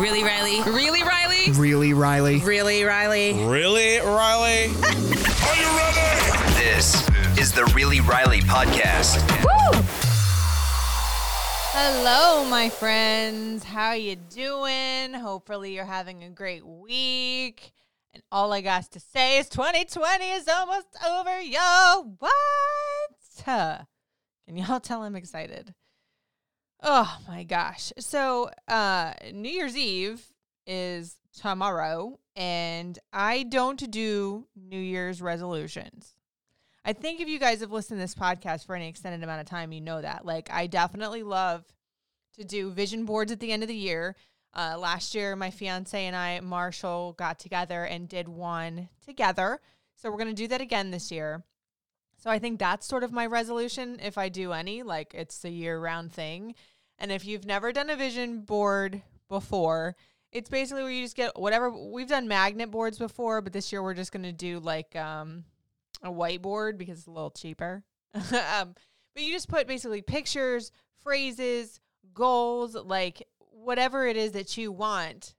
Really, Riley? Really, Riley? Really, Riley? Really, Riley? Really, Riley? Are you ready? This is the Really Riley podcast. Woo! Hello, my friends. How you doing? Hopefully you're having a great week. And all I got to say is 2020 is almost over, yo. What? Huh. Can y'all tell I'm excited? Oh my gosh. So, uh New Year's Eve is tomorrow and I don't do New Year's resolutions. I think if you guys have listened to this podcast for any extended amount of time, you know that. Like, I definitely love to do vision boards at the end of the year. Uh, last year, my fiance and I, Marshall, got together and did one together. So we're going to do that again this year. So I think that's sort of my resolution if I do any, like it's a year round thing. And if you've never done a vision board before, it's basically where you just get whatever we've done magnet boards before, but this year we're just going to do like um a whiteboard because it's a little cheaper. um, but you just put basically pictures, phrases, goals, like whatever it is that you want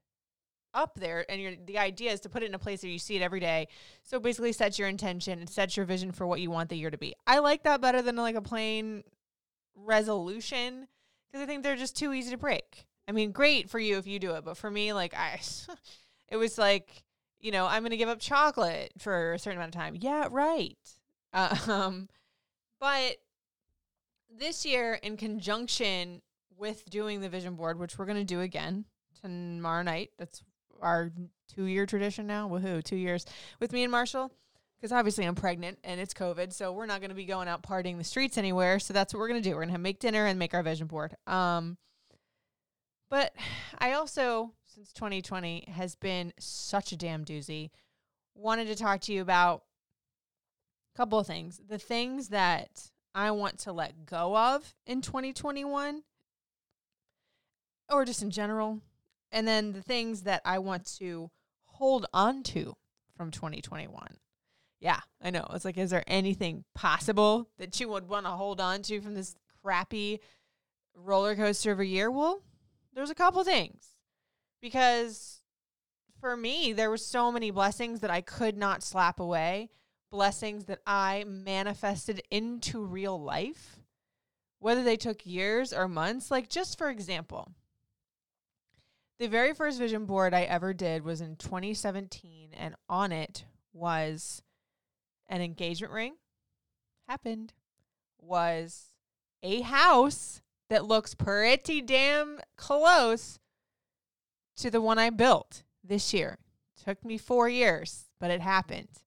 up there and the idea is to put it in a place where you see it every day. So basically set your intention and set your vision for what you want the year to be. I like that better than like a plain resolution because I think they're just too easy to break. I mean, great for you if you do it, but for me like I it was like, you know, I'm going to give up chocolate for a certain amount of time. Yeah, right. Uh, um but this year in conjunction with doing the vision board, which we're going to do again tomorrow night. That's our two year tradition now. Woohoo, two years with me and Marshall. Because obviously I'm pregnant and it's COVID, so we're not going to be going out partying the streets anywhere. So that's what we're going to do. We're going to make dinner and make our vision board. Um, but I also, since 2020 has been such a damn doozy, wanted to talk to you about a couple of things. The things that I want to let go of in 2021 or just in general. And then the things that I want to hold on to from 2021. Yeah, I know. It's like, is there anything possible that you would want to hold on to from this crappy roller coaster of a year? Well, there's a couple things. Because for me, there were so many blessings that I could not slap away, blessings that I manifested into real life, whether they took years or months. Like, just for example, the very first vision board I ever did was in 2017, and on it was an engagement ring. Happened. Was a house that looks pretty damn close to the one I built this year. Took me four years, but it happened.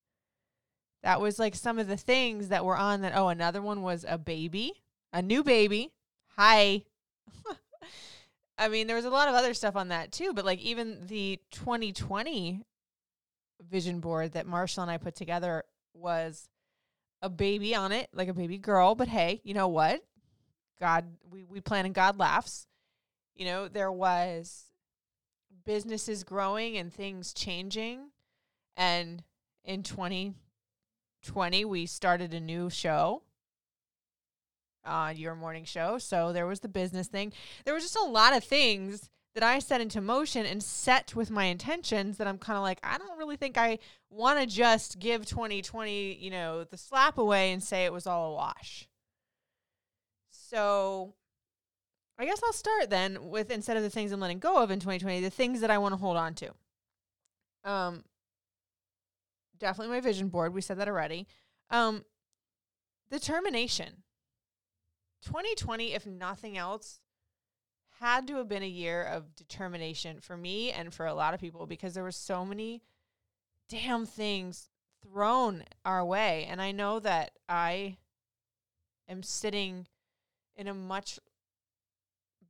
That was like some of the things that were on that. Oh, another one was a baby, a new baby. Hi. I mean, there was a lot of other stuff on that too, but like even the 2020 vision board that Marshall and I put together was a baby on it, like a baby girl. But hey, you know what? God, we, we plan and God laughs. You know, there was businesses growing and things changing. And in 2020, we started a new show on your morning show. So there was the business thing. There was just a lot of things that I set into motion and set with my intentions that I'm kind of like, I don't really think I want to just give 2020, you know, the slap away and say it was all a wash. So I guess I'll start then with instead of the things I'm letting go of in 2020, the things that I want to hold on to. Um definitely my vision board. We said that already. Um determination. 2020, if nothing else, had to have been a year of determination for me and for a lot of people because there were so many damn things thrown our way. And I know that I am sitting in a much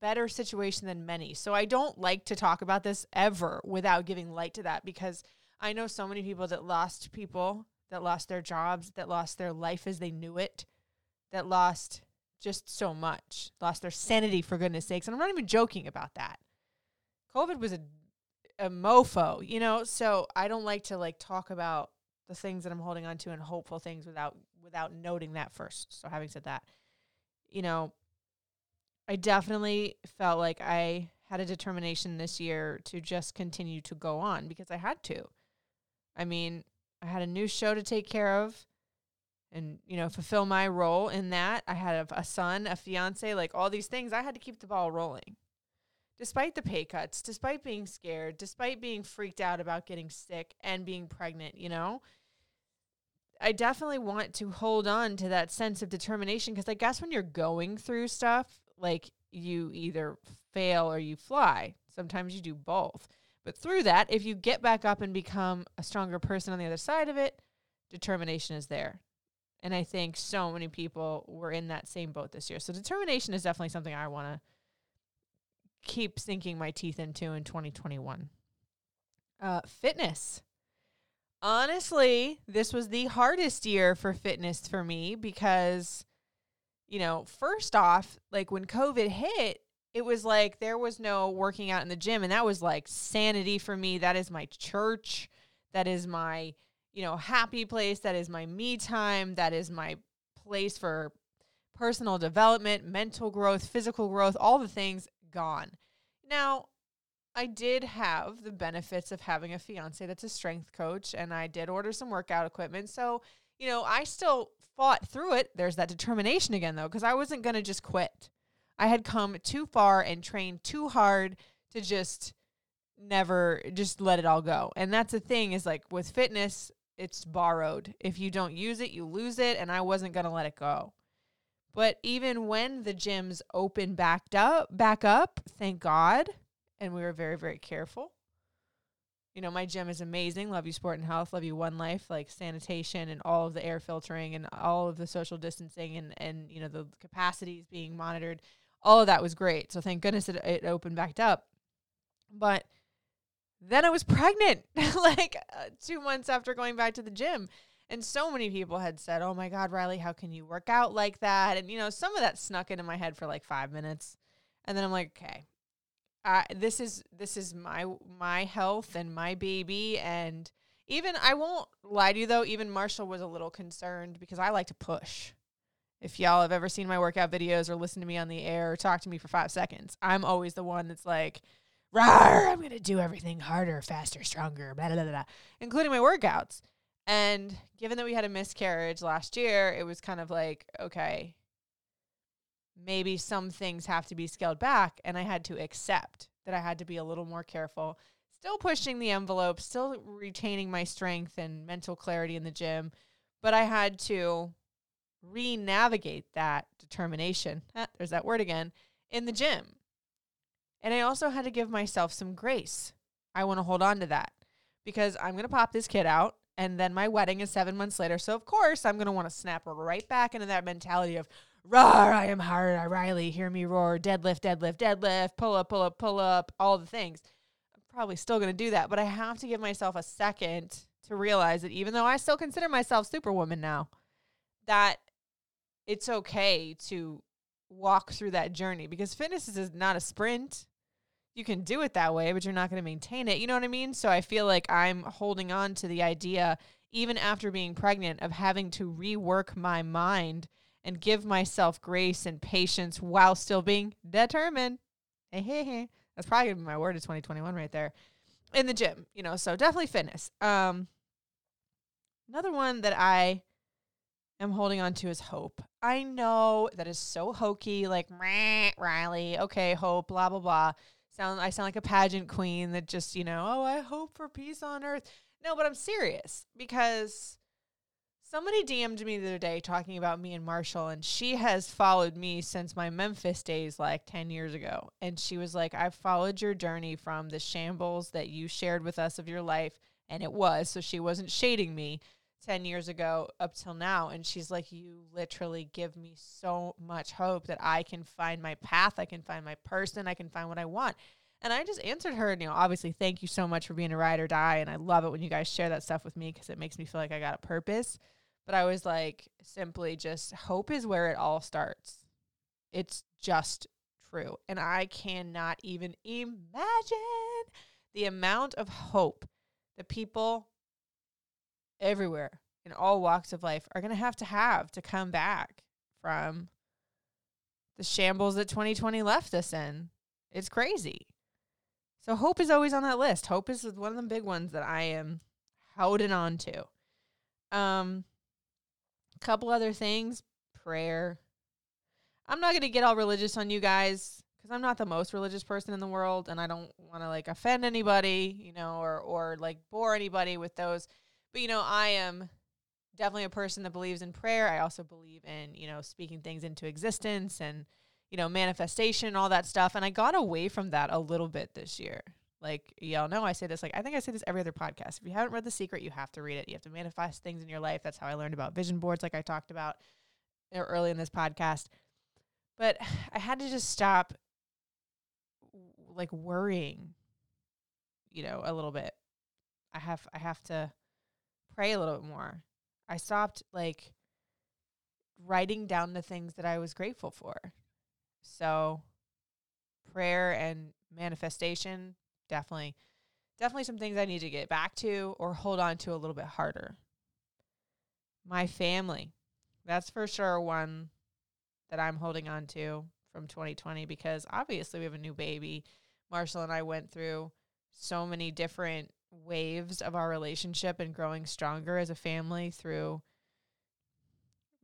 better situation than many. So I don't like to talk about this ever without giving light to that because I know so many people that lost people, that lost their jobs, that lost their life as they knew it, that lost just so much, lost their sanity for goodness sakes. And I'm not even joking about that. COVID was a a mofo, you know? So I don't like to like talk about the things that I'm holding on to and hopeful things without without noting that first. So having said that, you know, I definitely felt like I had a determination this year to just continue to go on because I had to. I mean, I had a new show to take care of and, you know, fulfill my role in that. I had a, son, a fiance, like all these things. I had to keep the ball rolling. Despite the pay cuts, despite being scared, despite being freaked out about getting sick and being pregnant, you know, I definitely want to hold on to that sense of determination because I guess when you're going through stuff, like you either fail or you fly. Sometimes you do both. But through that, if you get back up and become a stronger person on the other side of it, determination is there. And I think so many people were in that same boat this year. So determination is definitely something I want to keep sinking my teeth into in 2021. Uh, fitness. Honestly, this was the hardest year for fitness for me because you know, first off, like when COVID hit, it was like there was no working out in the gym. And that was like sanity for me. That is my church. That is my, you know, happy place. That is my me time. That is my place for personal development, mental growth, physical growth, all the things gone. Now, I did have the benefits of having a fiance that's a strength coach, and I did order some workout equipment. So, you know, I still fought through it. There's that determination again, though, because I wasn't going to just quit. I had come too far and trained too hard to just never just let it all go. And that's the thing is like with fitness, it's borrowed. If you don't use it, you lose it. And I wasn't going to let it go. But even when the gyms opened backed up, back up, thank God, and we were very, very careful you know, my gym is amazing. Love you, sport and health. Love you, one life. Like sanitation and all of the air filtering and all of the social distancing and and you know the capacities being monitored. All of that was great. So thank goodness it, it opened back up. But then I was pregnant, like uh, two months after going back to the gym. And so many people had said, "Oh my God, Riley, how can you work out like that?" And you know, some of that snuck into my head for like five minutes, and then I'm like, "Okay, uh, this is this is my my health and my baby and even I won't lie to you though even Marshall was a little concerned because I like to push. If y'all have ever seen my workout videos or listened to me on the air or talk to me for 5 seconds, I'm always the one that's like Rawr, I'm going to do everything harder, faster, stronger, blah, blah, blah, blah, including my workouts. And given that we had a miscarriage last year, it was kind of like, okay, maybe some things have to be scaled back. And I had to accept that I had to be a little more careful, still pushing the envelope, still retaining my strength and mental clarity in the gym. But I had to re navigate that determination. Ah, there's that word again in the gym. And I also had to give myself some grace. I want to hold on to that because I'm going to pop this kid out and then my wedding is seven months later. So, of course, I'm going to want to snap right back into that mentality of, roar, I am hard, I Riley, hear me roar, deadlift, deadlift, deadlift, pull up, pull up, pull up, all the things. I'm probably still going to do that, but I have to give myself a second to realize that even though I still consider myself superwoman now, that it's okay to walk through that journey because fitness is not a sprint. You can do it that way, but you're not going to maintain it. You know what I mean? So I feel like I'm holding on to the idea, even after being pregnant, of having to rework my mind and give myself grace and patience while still being determined. Hey, hey, hey. That's probably gonna be my word of 2021 right there. In the gym, you know, so definitely fitness. Um another one that I am holding on to is hope. I know that is so hokey, like Riley, okay, hope, blah blah blah. Sound I sound like a pageant queen that just, you know, oh, I hope for peace on earth. No, but I'm serious because Somebody DM'd me the other day talking about me and Marshall, and she has followed me since my Memphis days, like 10 years ago. And she was like, I've followed your journey from the shambles that you shared with us of your life. And it was, so she wasn't shading me, 10 years ago up till now. And she's like, You literally give me so much hope that I can find my path, I can find my person, I can find what I want. And I just answered her, you know, obviously, thank you so much for being a ride or die. And I love it when you guys share that stuff with me because it makes me feel like I got a purpose. But I was like, simply just hope is where it all starts. It's just true. And I cannot even imagine the amount of hope that people everywhere in all walks of life are going to have to have to come back from the shambles that 2020 left us in. It's crazy. So hope is always on that list. Hope is one of the big ones that I am holding on to. Um, a couple other things, prayer. I'm not going to get all religious on you guys because I'm not the most religious person in the world and I don't want to like offend anybody, you know, or or like bore anybody with those. But you know, I am definitely a person that believes in prayer. I also believe in, you know, speaking things into existence and you know, manifestation, all that stuff. And I got away from that a little bit this year. Like, y'all know I say this, like, I think I say this every other podcast. If you haven't read The Secret, you have to read it. You have to manifest things in your life. That's how I learned about vision boards, like I talked about early in this podcast. But I had to just stop, like, worrying, you know, a little bit. I have, I have to pray a little bit more. I stopped, like, writing down the things that I was grateful for. So prayer and manifestation definitely definitely some things I need to get back to or hold on to a little bit harder. My family. That's for sure one that I'm holding on to from 2020 because obviously we have a new baby. Marshall and I went through so many different waves of our relationship and growing stronger as a family through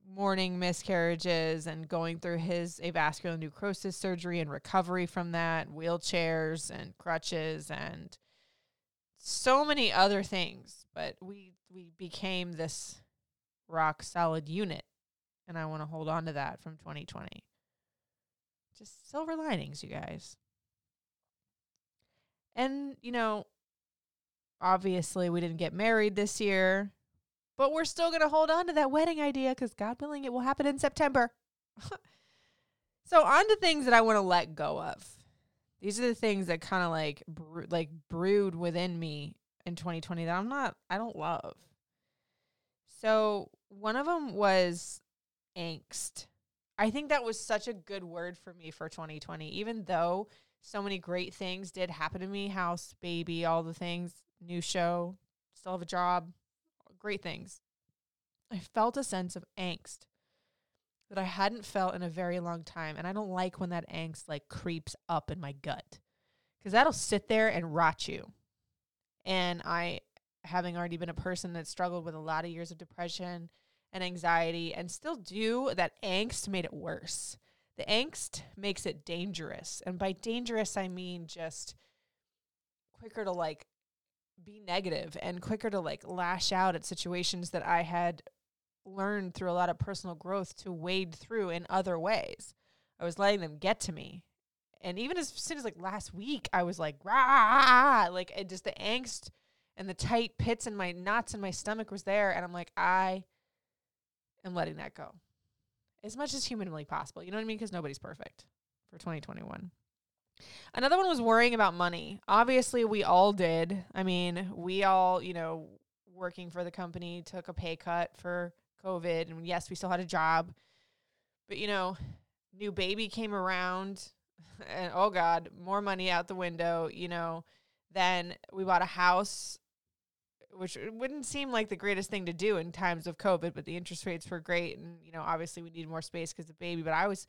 mourning miscarriages and going through his avascular necrosis surgery and recovery from that, wheelchairs and crutches and so many other things. But we we became this rock solid unit. And I want to hold on to that from 2020. Just silver linings, you guys. And, you know, obviously we didn't get married this year but we're still going to hold on to that wedding idea because God willing, it will happen in September. so, on to things that I want to let go of. These are the things that kind of like like brewed within me in 2020 that I'm not I don't love. So, one of them was angst. I think that was such a good word for me for 2020 even though so many great things did happen to me, house, baby, all the things, new show, still have a job, great things. I felt a sense of angst that I hadn't felt in a very long time. And I don't like when that angst like creeps up in my gut because that'll sit there and rot you. And I, having already been a person that struggled with a lot of years of depression and anxiety and still do, that angst made it worse. The angst makes it dangerous. And by dangerous, I mean just quicker to like be negative and quicker to like lash out at situations that I had learned through a lot of personal growth to wade through in other ways. I was letting them get to me. And even as soon as like last week, I was like, rah, like it just the angst and the tight pits and my knots in my stomach was there. And I'm like, I am letting that go as much as humanly possible. You know what I mean? Because nobody's perfect for 2021. Another one was worrying about money. Obviously, we all did. I mean, we all, you know, working for the company took a pay cut for COVID. And yes, we still had a job. But, you know, new baby came around and oh God, more money out the window, you know. Then we bought a house, which wouldn't seem like the greatest thing to do in times of COVID, but the interest rates were great. And, you know, obviously we needed more space because the baby. But I was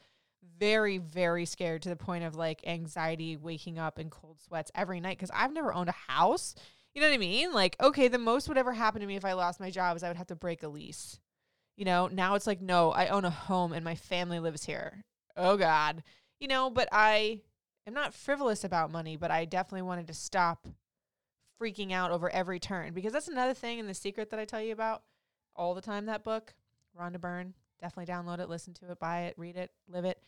very, very scared to the point of like anxiety, waking up in cold sweats every night because I've never owned a house. You know what I mean? Like, okay, the most would ever happen to me if I lost my job is I would have to break a lease. You know, now it's like, no, I own a home and my family lives here. Oh God. You know, but I am not frivolous about money, but I definitely wanted to stop freaking out over every turn because that's another thing in the secret that I tell you about all the time. That book, Rhonda Byrne, definitely download it, listen to it, buy it, read it, live it.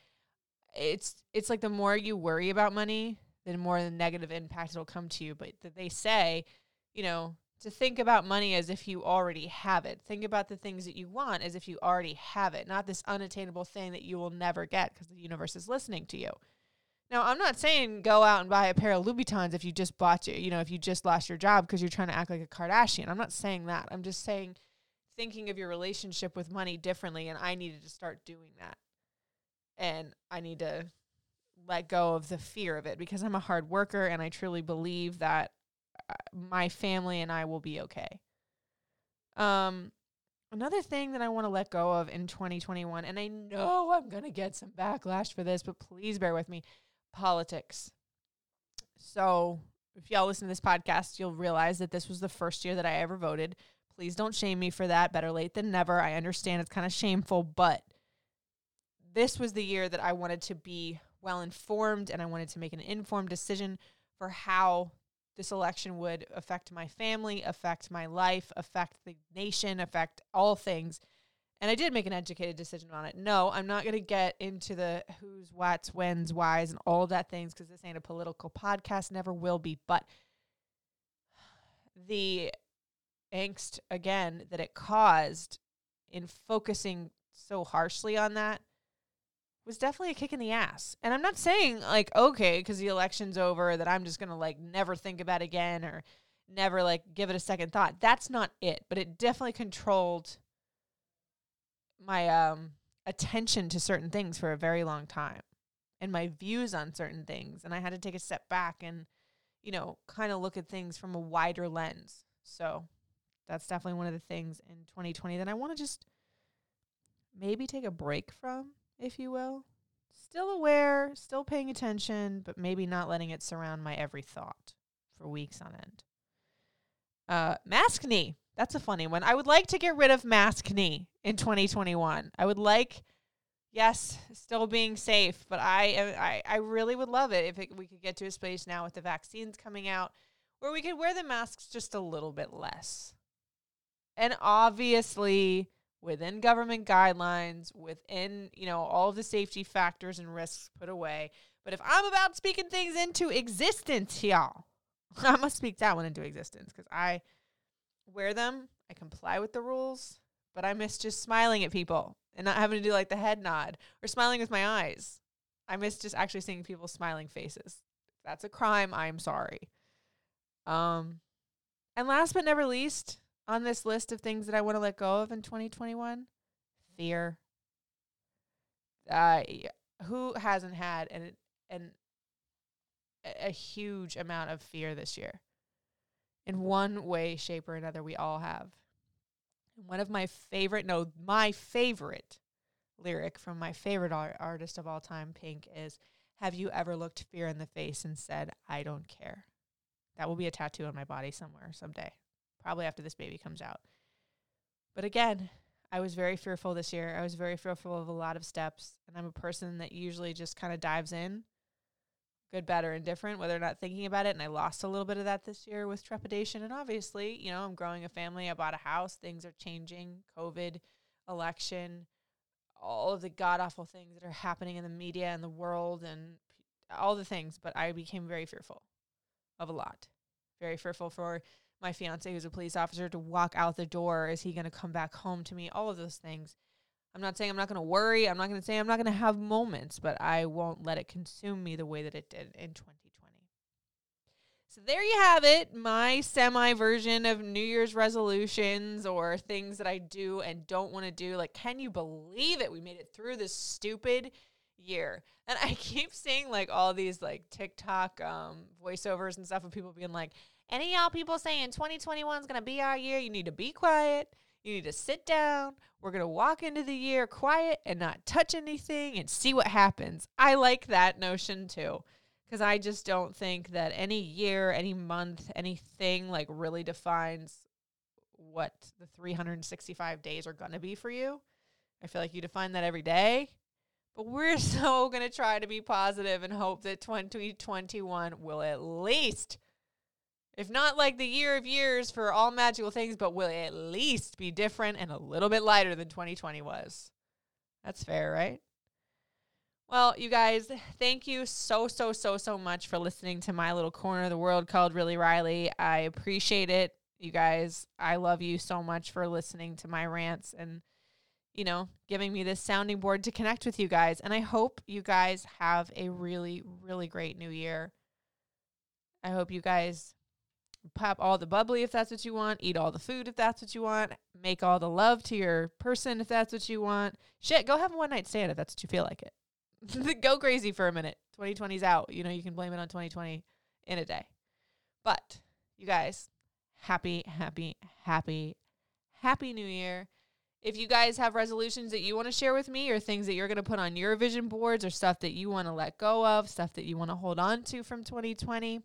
It's it's like the more you worry about money, the more the negative impact it'll come to you. But they say, you know, to think about money as if you already have it. Think about the things that you want as if you already have it, not this unattainable thing that you will never get because the universe is listening to you. Now, I'm not saying go out and buy a pair of Louboutins if you just bought you, you know, if you just lost your job because you're trying to act like a Kardashian. I'm not saying that. I'm just saying thinking of your relationship with money differently and I needed to start doing that. And I need to let go of the fear of it because I'm a hard worker and I truly believe that uh, my family and I will be okay. Um another thing that I want to let go of in 2021 and I know I'm going to get some backlash for this but please bear with me politics. So, if y'all listen to this podcast, you'll realize that this was the first year that I ever voted. Please don't shame me for that. Better late than never. I understand it's kind of shameful, but this was the year that I wanted to be well informed and I wanted to make an informed decision for how this election would affect my family, affect my life, affect the nation, affect all things. And I did make an educated decision on it. No, I'm not going to get into the who's, what's, when's, why's, and all that things because this ain't a political podcast, never will be. But the angst, again, that it caused in focusing so harshly on that was definitely a kick in the ass. And I'm not saying like okay because the election's over that I'm just gonna like never think about it again or never like give it a second thought. That's not it. But it definitely controlled my um attention to certain things for a very long time and my views on certain things and I had to take a step back and you know kind of look at things from a wider lens. So that's definitely one of the things in 2020 that I want to just maybe take a break from if you will. Still aware, still paying attention, but maybe not letting it surround my every thought for weeks on end. Uh, knee—that's a funny one. I would like to get rid of mask knee in 2021. I would like, yes, still being safe, but I I, I really would love it if it, we could get to a space now with the vaccines coming out where we could wear the masks just a little bit less. And obviously, within government guidelines, within, you know, all of the safety factors and risks put away. But if I'm about speaking things into existence, y'all, I must speak that one into existence because I wear them, I comply with the rules, but I miss just smiling at people and not having to do like the head nod or smiling with my eyes. I miss just actually seeing people's smiling faces. That's a crime, I'm sorry. Um and last but never least, on this list of things that I want to let go of in 2021? Fear. Uh, who hasn't had an an a huge amount of fear this year? In one way, shape, or another, we all have. One of my favorite, no, my favorite lyric from my favorite art- artist of all time, Pink, is Have you ever looked fear in the face and said, I don't care? That will be a tattoo on my body somewhere someday probably after this baby comes out. But again, I was very fearful this year. I was very fearful of a lot of steps. And I'm a person that usually just kind of dives in, good, bad, or indifferent, whether or not thinking about it. And I lost a little bit of that this year with trepidation. And obviously, you know, I'm growing a family. I bought a house. Things are changing. COVID, election, all of the god awful things that are happening in the media and the world and all the things. But I became very fearful of a lot. Very fearful for my fiance who's a police officer to walk out the door is he going to come back home to me? All of those things. I'm not saying i'm not going to worry. I'm not going to say i'm not going to have moments but i won't let it consume me the way that it did in 2020 so there you have it my semi version of new year's resolutions or things that i do and don't want to do. Like can you believe it? We made it through this stupid year. And I keep seeing like all these like TikTok um voiceovers and stuff of people being like, any y'all people saying 2021 is going to be our year, you need to be quiet. You need to sit down. We're going to walk into the year quiet and not touch anything and see what happens. I like that notion too. Because I just don't think that any year, any month, anything like really defines what the 365 days are going to be for you. I feel like you define that every day. But we're so going to try to be positive and hope that 2021 will at least if not like the year of years for all magical things, but will at least be different and a little bit lighter than 2020 was. That's fair, right? Well, you guys, thank you so, so, so, so much for listening to my little corner of the world called Really Riley. I appreciate it. You guys, I love you so much for listening to my rants and, you know, giving me this sounding board to connect with you guys. And I hope you guys have a really, really great new year. I hope you guys pop all the bubbly if that's what you want, eat all the food if that's what you want, make all the love to your person if that's what you want. Shit, go have a one night stand if that's what you feel like it. go crazy for a minute. 2020's out. You know, you can blame it on 2020 in a day. But you guys, happy, happy, happy, happy new year. If you guys have resolutions that you want to share with me or things that you're going to put on your vision boards or stuff that you want to let go of, stuff that you want to hold on to from 2020,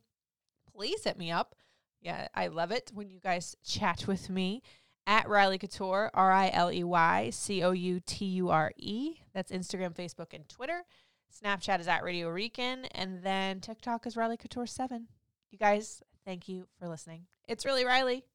please hit me up. Yeah, I love it when you guys chat with me at Riley Couture, R I L E Y C O U T U R E. That's Instagram, Facebook, and Twitter. Snapchat is at Radio Rican, and then TikTok is Riley Couture 7. You guys, thank you for listening. It's really Riley.